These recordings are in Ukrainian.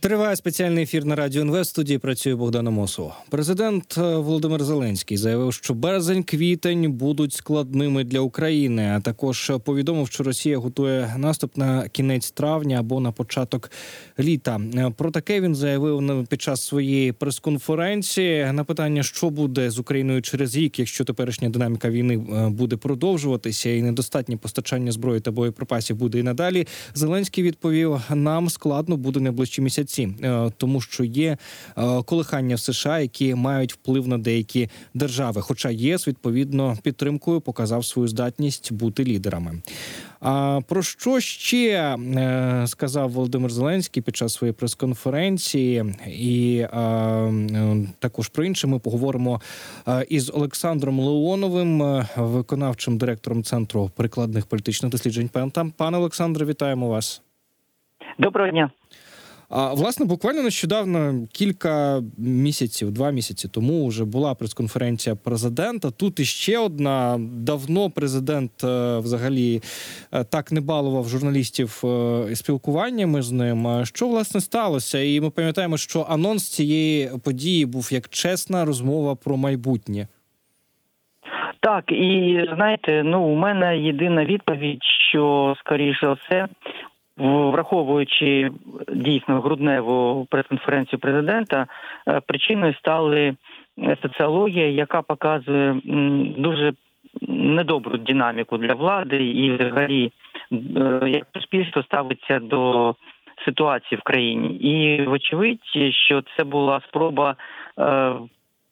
Триває спеціальний ефір на радіо НВ. Студії працює Богдан Мосов. Президент е, Володимир Зеленський заявив, що березень-квітень будуть складними для України. А також повідомив, що Росія готує наступ на кінець травня або на початок літа. Е, про таке він заявив під час своєї прес-конференції. На питання, що буде з Україною через рік, якщо теперішня динаміка війни е, буде продовжуватися, і недостатнє постачання зброї та боєприпасів буде і надалі. Зеленський відповів: нам складно буде найближчі місяці місяці, е, тому що є е, колихання в США, які мають вплив на деякі держави. Хоча ЄС відповідно підтримкою показав свою здатність бути лідерами. А про що ще е, сказав Володимир Зеленський під час своєї прес-конференції, і також про інше ми поговоримо із Олександром Леоновим, виконавчим директором центру прикладних політичних досліджень. Пане Олександре, вітаємо вас. Доброго дня. А власне, буквально нещодавно, кілька місяців, два місяці тому, вже була прес-конференція президента. Тут іще одна давно президент е, взагалі е, так не балував журналістів е, спілкуваннями з ним. Що власне сталося? І ми пам'ятаємо, що анонс цієї події був як чесна розмова про майбутнє. Так, і знаєте, ну у мене єдина відповідь, що скоріше все враховуючи дійсно грудневу прес-конференцію президента, е, причиною стали соціологія, яка показує дуже недобру динаміку для влади, і взагалі е, як суспільство ставиться до ситуації в країні. І вочевидь, що це була спроба.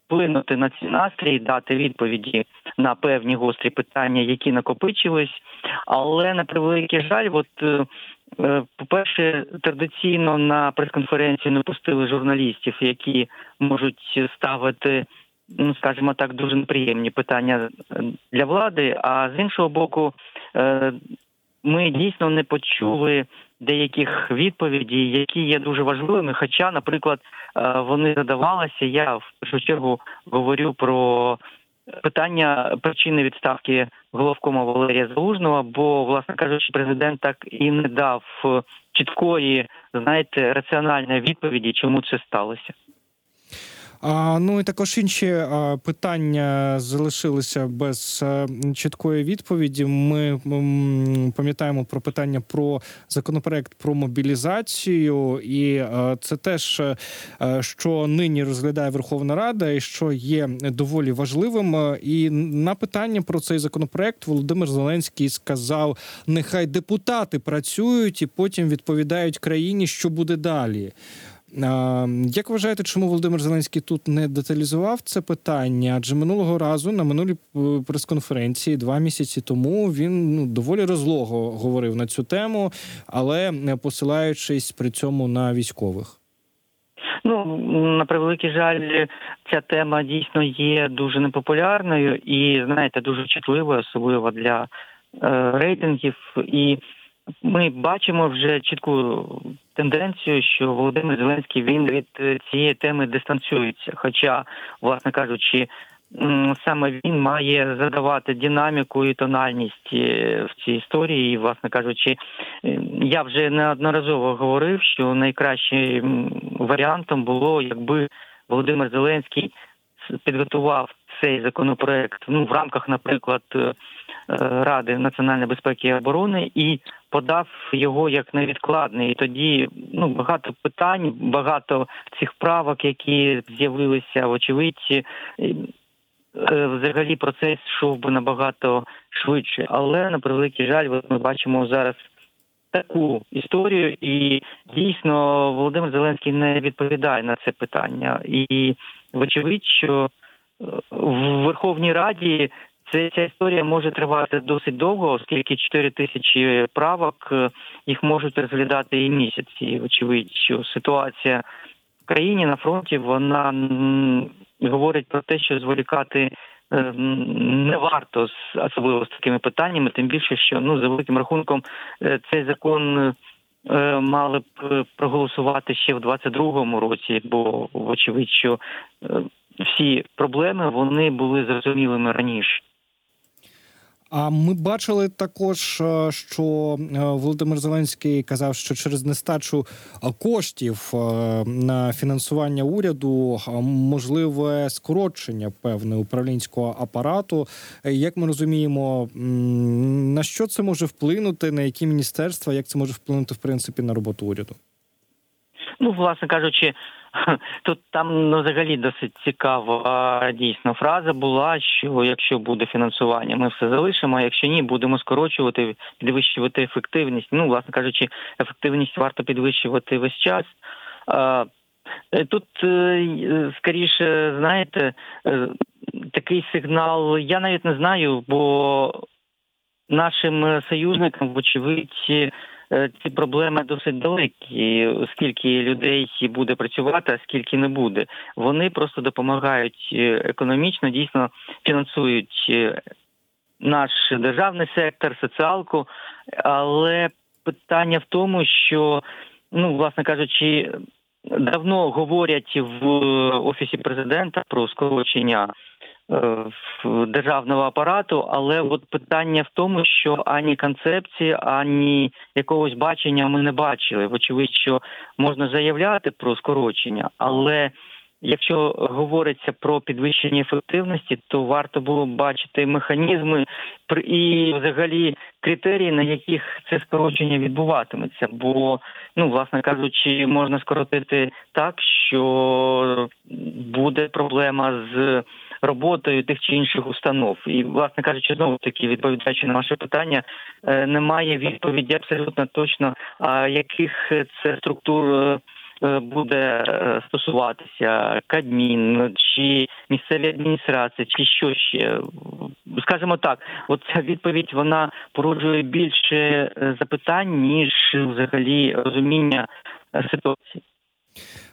Е, вплинути на ці настрій, дати відповіді на певні гострі питання, які накопичились, але на превеликий жаль, от Е, по-перше, традиційно на прес-конференцію не пустили журналістів, які можуть ставити, ну скажімо так, дуже неприємні питання для влади. А з іншого боку, е, ми дійсно не почули деяких відповідей, які є дуже важливими. Хоча, наприклад, е, вони задавалися. Я в першу чергу говорю про питання причини відставки головкома Валерія Залужного, бо, власне кажучи, президент так і не дав чіткої, знаєте, раціональної відповіді, чому це сталося. А, Ну і також інші питання залишилися без е, чіткої відповіді. Ми пам'ятаємо про питання про законопроект про мобілізацію, і а, це теж е, що нині розглядає Верховна Рада, і що є доволі важливим. І на питання про цей законопроект Володимир Зеленський сказав: нехай депутати працюють і потім відповідають країні, що буде далі. Як вважаєте, чому Володимир Зеленський тут не деталізував це питання? Адже минулого разу на минулій е, прес-конференції два місяці тому він ну доволі розлого говорив на цю тему, але не посилаючись при цьому на військових. Ну на превеликий жаль, ця тема дійсно є дуже непопулярною і знаєте, дуже чутливою, особливо для е, рейтингів. І ми бачимо вже чітку тенденцію, що Володимир Зеленський він від е, цієї теми дистанціюється. Хоча, власне кажучи, саме він має задавати динаміку і тональність е, в цій історії. І, власне кажучи, е, я вже неодноразово говорив, що найкращим варіантом було, якби Володимир Зеленський підготував цей законопроект ну в рамках, наприклад. Ради національної безпеки і оборони і подав його як невідкладний. І тоді ну багато питань, багато цих правок, які з'явилися, вочевидь, е, взагалі процес йшов би набагато швидше. Але на превеликий жаль, ми бачимо зараз. Таку історію, і дійсно Володимир Зеленський не відповідає на це питання, і вочевидь, що е, в Верховній Раді це ця історія може тривати досить довго, оскільки 4 тисячі правок е, їх можуть розглядати і місяці. Очевидь, що ситуація в країні на фронті вона говорить про те, що зволікати е, не варто особливо з такими питаннями, тим більше, що ну за великим рахунком е, цей закон. Мали б проголосувати ще в 22-му році, бо вочевидь, що всі проблеми вони були зрозумілими раніше. А ми бачили також, е, що е, Володимир Зеленський казав, що через нестачу е, коштів на фінансування уряду можливе скорочення певне управлінського апарату. Як ми розуміємо, на що це може вплинути, на які міністерства, як це може вплинути в принципі на роботу уряду? Ну, власне кажучи, тут там ну, взагалі досить цікава дійсно фраза була, що якщо буде фінансування, ми все залишимо. А якщо ні, будемо скорочувати, підвищувати ефективність. Ну, власне кажучи, ефективність варто підвищувати весь час. Е, Тут е, скоріше, знаєте, е, такий сигнал, я навіть не знаю, бо нашим союзникам, вочевидь, ці проблеми досить далекі. Скільки людей буде працювати, а скільки не буде. Вони просто допомагають е, економічно, дійсно фінансують е, наш державний сектор, соціалку. Але питання в тому, що, ну, власне кажучи, давно говорять в офісі президента про скорочення е, державного апарату, але от питання в тому, що ані концепції, ані якогось бачення ми не бачили. Вочевидь, що можна заявляти про скорочення, але якщо говориться про підвищення ефективності, то варто було б бачити механізми і взагалі критерії, на яких це скорочення відбуватиметься. Бо, ну, власне кажучи, можна скоротити так, що буде проблема з роботою тих чи інших установ. І, власне кажучи, знову таки, відповідаючи на ваше питання, е, немає відповіді абсолютно точно, яких це структур. е, е, Буде стосуватися Кадмін чи місцеві адміністрації, чи що ще скажімо так, от ця відповідь вона породжує більше запитань ніж взагалі розуміння ситуації.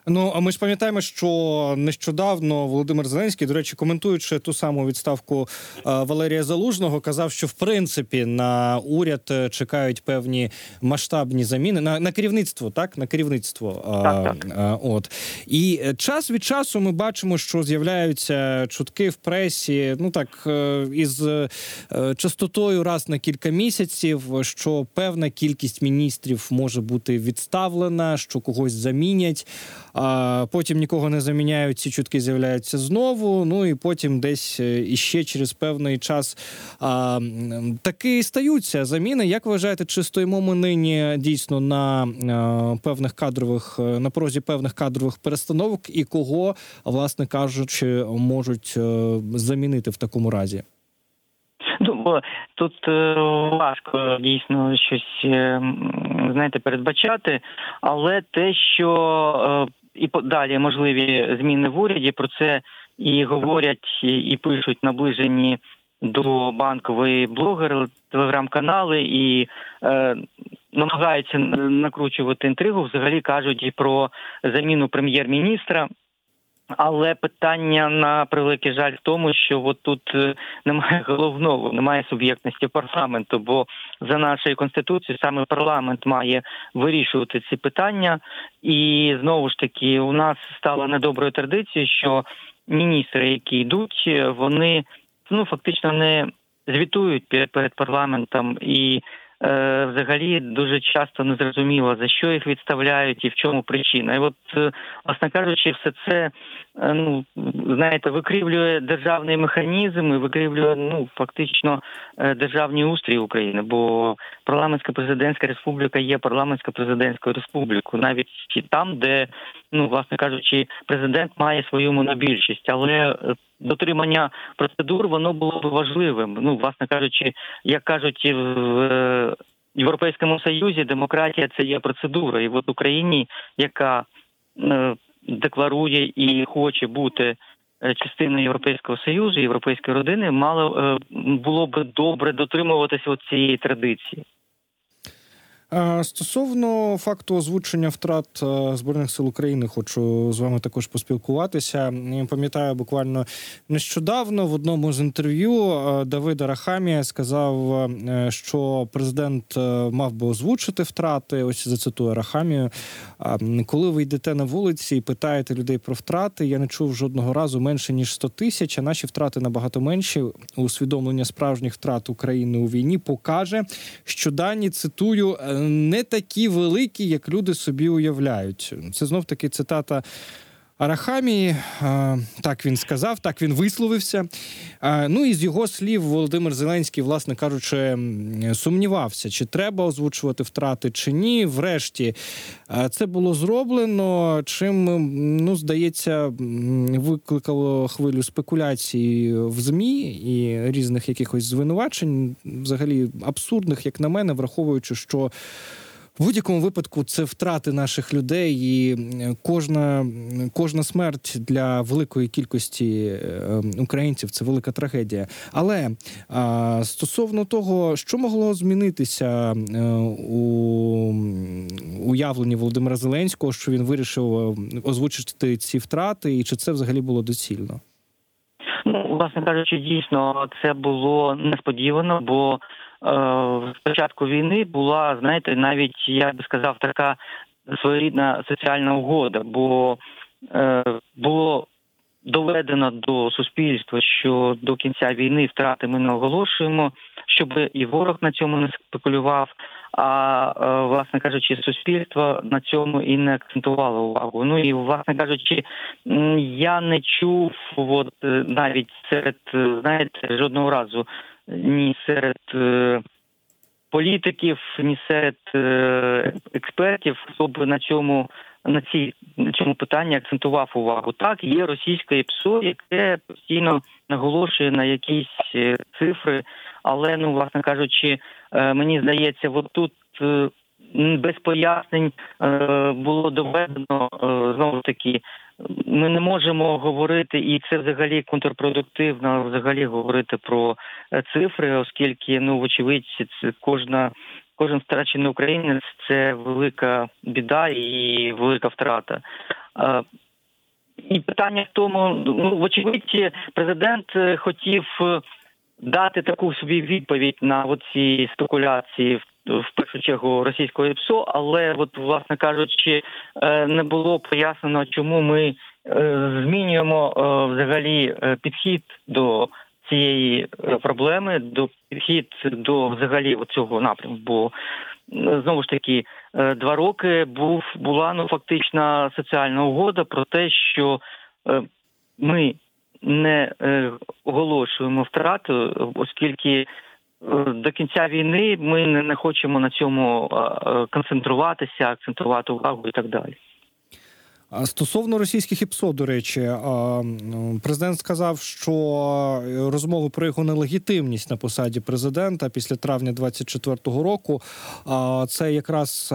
Ну а ми ж пам'ятаємо, що нещодавно Володимир Зеленський, до речі, коментуючи ту саму відставку е, Валерія Залужного, казав, що в принципі на уряд е, чекають певні масштабні заміни на, на керівництво, так на керівництво. е, Так, так. От і час від часу ми бачимо, що з'являються чутки в пресі. Ну так із частотою раз на кілька місяців, що певна кількість міністрів може бути відставлена, що когось замінять. А потім нікого не заміняють. Ці чутки з'являються знову. Ну і потім десь е, іще через певний час а, таки стаються заміни. Як вважаєте, чи стоїмо ми нині дійсно на е, певних кадрових е, на порозі певних кадрових перестановок, і кого, власне кажучи, можуть замінити в такому разі? Ну, тут важко дійсно щось знаєте передбачати, але те, що і далі можливі зміни в уряді, про це і говорять, і пишуть наближені до банкової блогери, телеграм-канали і е, намагаються накручувати інтригу. Взагалі кажуть і про заміну прем'єр-міністра. Але питання на превеликий жаль в тому, що от тут е, немає головного, немає суб'єктності парламенту. Бо за нашою конституцією саме парламент має вирішувати ці питання. І знову ж таки, у нас стала недоброю традицією, що міністри, які йдуть, е, вони ну фактично не звітують перед, перед парламентом і. Е, Взагалі дуже часто не зрозуміло за що їх відставляють і в чому причина. І от, е, власне кажучи, все це е, ну знаєте, викривлює державний механізм і викривлює ну фактично державний устрій України. Бо парламентська президентська республіка є парламентсько президентською республікою, навіть там, де ну власне кажучи, президент має свою монобільшість, але дотримання процедур воно було б важливим. Ну, власне кажучи, як кажуть в Європейському Союзі, демократія це є процедура, і от Україні, яка е, декларує і хоче бути е, частиною Європейського Союзу, європейської родини, мало е, було б добре дотримуватися цієї традиції. А Стосовно факту озвучення втрат е, збройних сил України, хочу з вами також поспілкуватися. Я Пам'ятаю, буквально нещодавно в одному з інтерв'ю е, Давида Рахамія сказав, е, що президент е, мав би озвучити втрати. Ось зацитую Рахамію. Коли ви йдете на вулиці і питаєте людей про втрати, я не чув жодного разу менше ніж 100 тисяч. А наші втрати набагато менші. Усвідомлення справжніх втрат України у війні покаже, що дані цитую е, не такі великі, як люди собі уявляють. Це знов таки цитата. Арахамії, Е, так він сказав, так він висловився. Е, Ну і з його слів Володимир Зеленський, власне кажучи, сумнівався, чи треба озвучувати втрати, чи ні. Врешті е, це було зроблено. Чим ну здається, викликало хвилю спекуляцій в змі і різних якихось звинувачень, взагалі абсурдних, як на мене, враховуючи, що. В будь-якому випадку це втрати наших людей, і е, кожна, кожна смерть для великої кількості е, українців це велика трагедія. Але стосовно того, що могло змінитися е, у уявленні Володимира Зеленського, що він вирішив озвучити ці втрати, і чи це взагалі було доцільно? Ну, власне кажучи, дійсно це було несподівано, бо початку війни була, знаєте, навіть я би сказав, така своєрідна соціальна угода, бо е, було доведено до суспільства, що до кінця війни втрати ми не оголошуємо, щоб і ворог на цьому не спекулював. А е, власне кажучи, суспільство на цьому і не акцентувало увагу. Ну і власне кажучи, я не чув, от е, навіть серед е, знаєте, жодного разу ні серед е, політиків, ні серед е, експертів, хто б на цьому на цій на цьому питанні акцентував увагу. Так, є російське ПСО, яке постійно наголошує на якісь е, цифри, але ну, власне кажучи, мені здається, от тут. Без пояснень було доведено знову таки. Ми не можемо говорити, і це взагалі контрпродуктивно взагалі говорити про е, цифри, оскільки ну вочевидь, це кожна кожен втрачений українець це велика біда і велика втрата. І питання в тому, ну вочевидь, президент е, хотів е, дати таку собі відповідь на оці спекуляції в в першу чергу російського ПСО, але от, власне кажучи, е, не було пояснено, чому ми е, змінюємо е, взагалі підхід до цієї проблеми, до підхід до взагалі цього напрямку. Бо знову ж таки два роки був була ну фактично соціальна угода про те, що ми не оголошуємо втрати, оскільки до кінця війни ми не, хочемо на цьому е, концентруватися, акцентувати увагу і так далі. Стосовно російських ІПСО, до речі, президент сказав, що розмови про його нелегітимність на посаді президента після травня 24-го року. Це якраз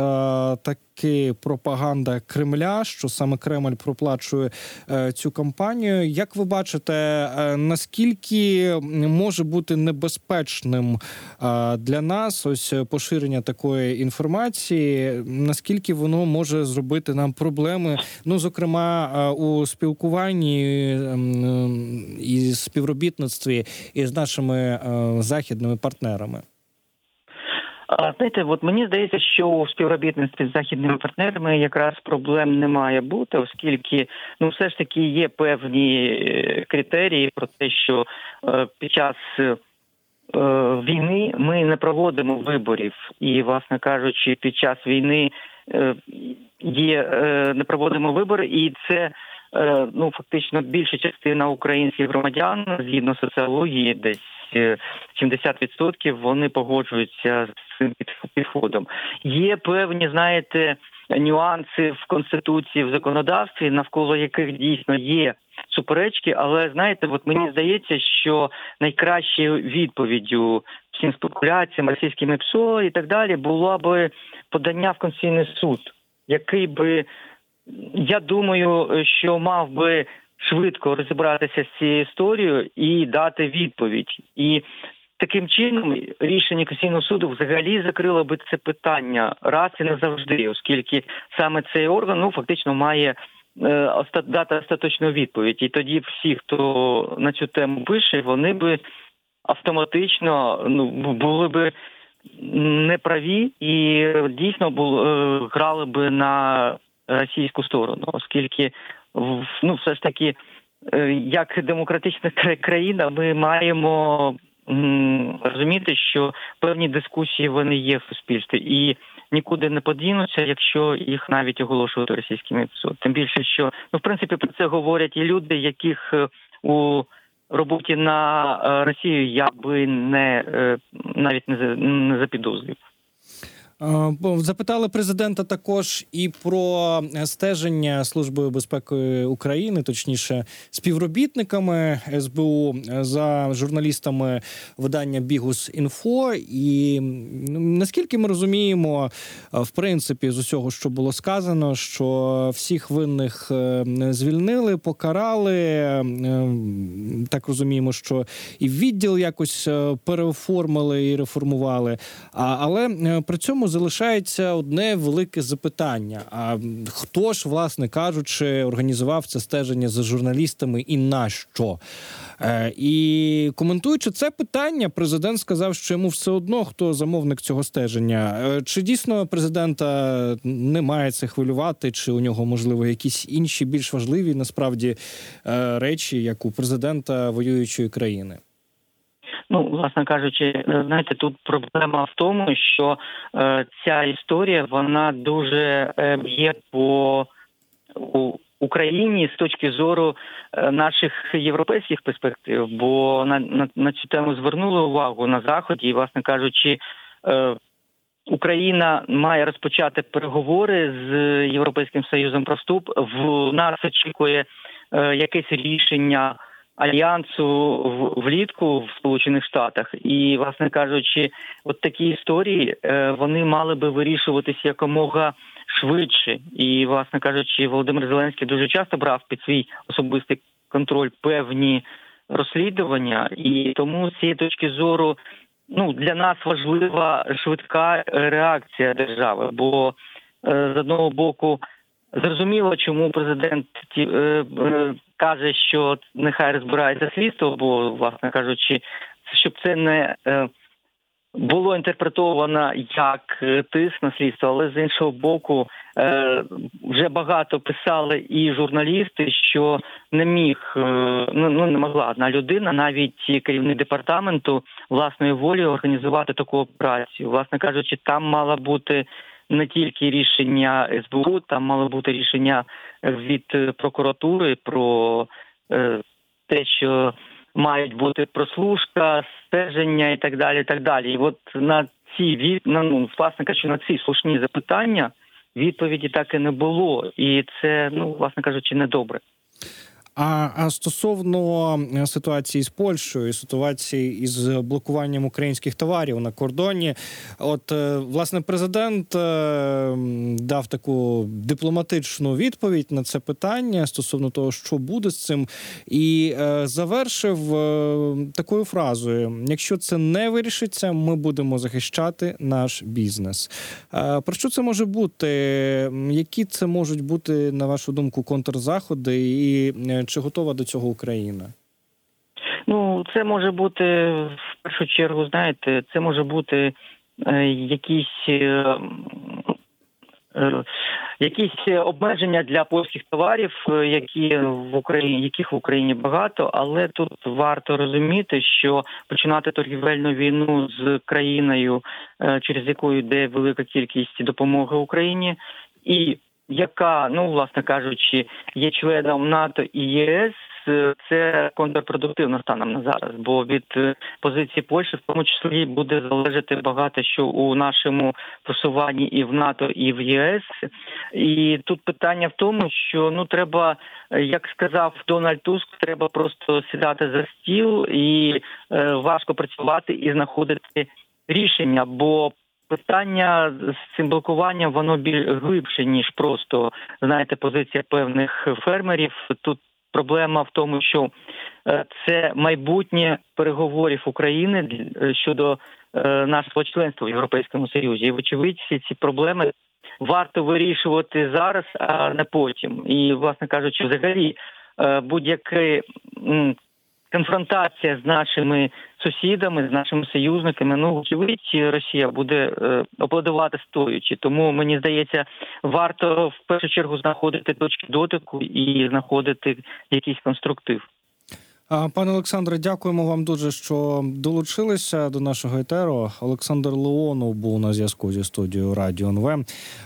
таки пропаганда Кремля, що саме Кремль проплачує е, цю кампанію. Як ви бачите, е, наскільки може бути небезпечним е, для нас ось поширення такої інформації? Наскільки воно може зробити нам проблеми? Ну, зокрема, е, у спілкуванні ем, ем, і співробітництві із нашими е, західними партнерами. Знаєте, от мені здається, що у співробітництві з західними партнерами якраз проблем не має бути, оскільки ну все ж таки є певні е, критерії про те, що під час війни ми не проводимо виборів, і, власне кажучи, під час війни є е, не проводимо вибори, і це. е, Ну, фактично, більша частина українських громадян згідно соціології, десь е, 70% вони погоджуються з цим під- підходом. Є певні, знаєте, нюанси в конституції, в законодавстві, навколо яких дійсно є суперечки, але знаєте, от мені здається, що найкращою відповіддю всім спекуляціям, російським ПСО і так далі було би подання в Конституційний суд, який би я думаю, що мав би швидко розібратися з цією історією і дати відповідь. І таким чином рішення Конституційного суду взагалі закрило би це питання раз і назавжди, оскільки саме цей орган ну фактично має дати остаточну відповідь. І тоді всі, хто на цю тему пише, вони би автоматично ну були би неправі і дійсно бул, е, грали би на російську сторону, оскільки ну все ж таки, е, як демократична країна, ми маємо розуміти, що певні дискусії вони є в суспільстві і нікуди не подінуться, якщо їх навіть оголошувати російськими ПСО. Тим більше, що ну в принципі про це говорять і люди, яких е, у роботі на е, Росію я би не навіть не запідозрив. Запитали президента також і про стеження служби безпеки України, точніше, співробітниками СБУ за журналістами видання Бігус інфо. І наскільки ми розуміємо, в принципі, з усього, що було сказано, що всіх винних е, звільнили, покарали. Е, так розуміємо, що і відділ якось е, переоформили і реформували. Але при цьому залишається одне велике запитання: а хто ж, власне кажучи, організував це стеження за журналістами і на що? Е, І коментуючи це питання, президент сказав, що йому все одно хто замовник цього стеження. Е, чи дійсно президента не має це хвилювати, чи у нього можливо якісь інші більш важливі насправді е, речі, як у президента воюючої країни? Ну, власне кажучи, е, знаєте, тут проблема в тому, що е, ця історія вона дуже е, б'є по у Україні з точки зору е, наших європейських перспектив, бо на, на, на цю тему звернули увагу на заході, і, власне кажучи. Е, Україна має розпочати переговори з Європейським Союзом про вступ. В нас очікує е, якесь рішення альянсу влітку в Сполучених Штатах, і, власне кажучи, от такі історії е, вони мали би вирішуватися якомога швидше. І, власне кажучи, Володимир Зеленський дуже часто брав під свій особистий контроль певні розслідування, і тому з цієї точки зору. Ну для нас важлива швидка реакція держави, бо е, з одного боку зрозуміло, чому президент е, е, каже, що нехай розбирається слідство, бо, власне кажучи, щоб це не е, було інтерпретовано як е, тиск на слідство, але з іншого боку, е, вже багато писали і журналісти, що не міг ну, ну не могла одна людина, навіть керівник департаменту власної волі організувати таку операцію. Власне кажучи, там мала бути не тільки рішення СБУ, там мало бути рішення від прокуратури про е, те, що мають бути прослушка, стеження і так далі. І так далі. І от на ці від на ну власне кажучи, на ці слушні запитання відповіді так і не було, і це ну власне кажучи, недобре. А а стосовно е, ситуації з Польщею, ситуації із блокуванням українських товарів на кордоні, от е, власне президент е, дав таку дипломатичну відповідь на це питання стосовно того, що буде з цим, і завершив такою фразою: якщо це не вирішиться, ми будемо захищати наш бізнес. Про що це може бути? Які це можуть бути на вашу думку контрзаходи і чи готова до цього Україна? Ну, це може бути в першу чергу, знаєте, це може бути е, якісь. Е, е Якісь обмеження для польських товарів, е, які в Україні яких в Україні багато, але тут варто розуміти, що починати торгівельну війну з країною, е, через яку йде велика кількість допомоги Україні, і яка, ну власне кажучи, є членом НАТО і ЄС. Це контрпродуктивно станом на зараз, бо від е, позиції Польщі в тому числі буде залежати багато що у нашому просуванні і в НАТО, і в ЄС. І тут питання в тому, що ну треба, як сказав Дональд Туск, треба просто сідати за стіл і е, важко працювати і знаходити рішення. Бо Питання з цим блокуванням воно більш глибше ніж просто знаєте позиція певних фермерів. Тут проблема в тому, що е, це майбутнє переговорів України е, щодо е, нашого членства в Європейському Союзі. І вочевидь, всі ці проблеми варто вирішувати зараз, а не потім. І, власне кажучи, взагалі будь-яке конфронтація з нашими сусідами, з нашими союзниками. Ну, очевидь, Росія буде е, аплодувати стоячи. Тому мені здається, варто в першу чергу знаходити точки дотику і знаходити якийсь конструктив. Пане Олександре, дякуємо вам дуже, що долучилися до нашого етеру. Олександр Леонов був на зв'язку зі студією Радіо НВ,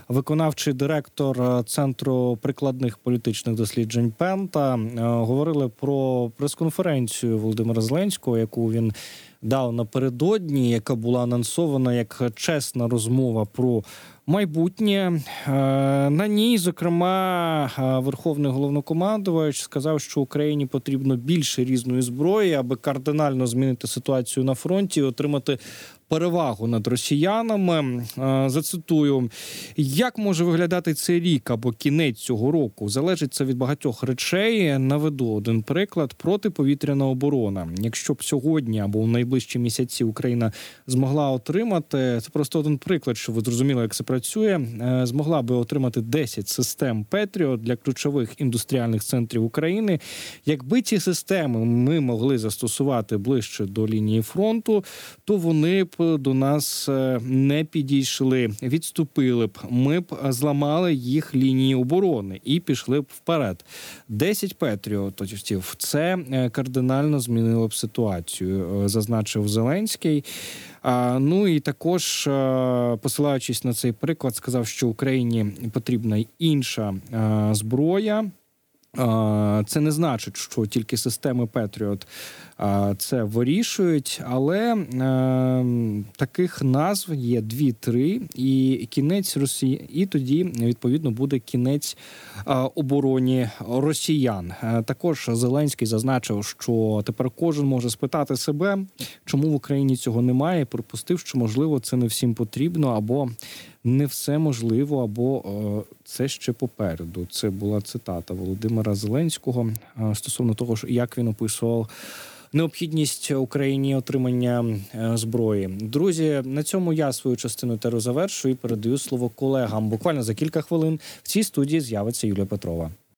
виконавчий директор е, центру прикладних політичних досліджень Пента. Е, Говорили про прес-конференцію Володимира Зеленського, яку він дав напередодні, яка була анонсована як чесна розмова про майбутнє. Е, На ній, зокрема, е, верховний головнокомандувач сказав, що Україні потрібно більше різної зброї, аби кардинально змінити ситуацію на фронті і отримати перевагу над росіянами. Е, Зацитую, як може виглядати цей рік або кінець цього року? Залежить це від багатьох речей. Наведу один приклад: протиповітряна оборона. Якщо б сьогодні або в найближчі місяці Україна змогла отримати це просто один приклад, щоб ви зрозуміли, як це працює. е, Змогла би отримати 10 систем Петріо для ключових індустріальних центрів України. Якби ці системи ми могли застосувати ближче до лінії фронту, то вони б до нас е, не підійшли, відступили б. Ми б зламали їх лінії оборони і пішли б вперед. 10 патріотів це е, кардинально змінило б ситуацію, е, зазначив Зеленський. А, ну і також, е, посилаючись на цей приклад, сказав, що Україні потрібна інша е, зброя. Це не значить, що тільки системи Петріот це вирішують, але е, таких назв є дві-три, і кінець Росії, і тоді відповідно буде кінець обороні росіян. Е, Також Зеленський зазначив, що тепер кожен може спитати себе, чому в Україні цього немає. Припустив, що можливо це не всім потрібно, або не все можливо, або е, це ще попереду. Це була цитата Володимира Зеленського е, стосовно того, як він описував. Необхідність Україні отримання е, зброї, друзі. На цьому я свою частину теру завершую і передаю слово колегам. Буквально за кілька хвилин в цій студії з'явиться Юлія Петрова.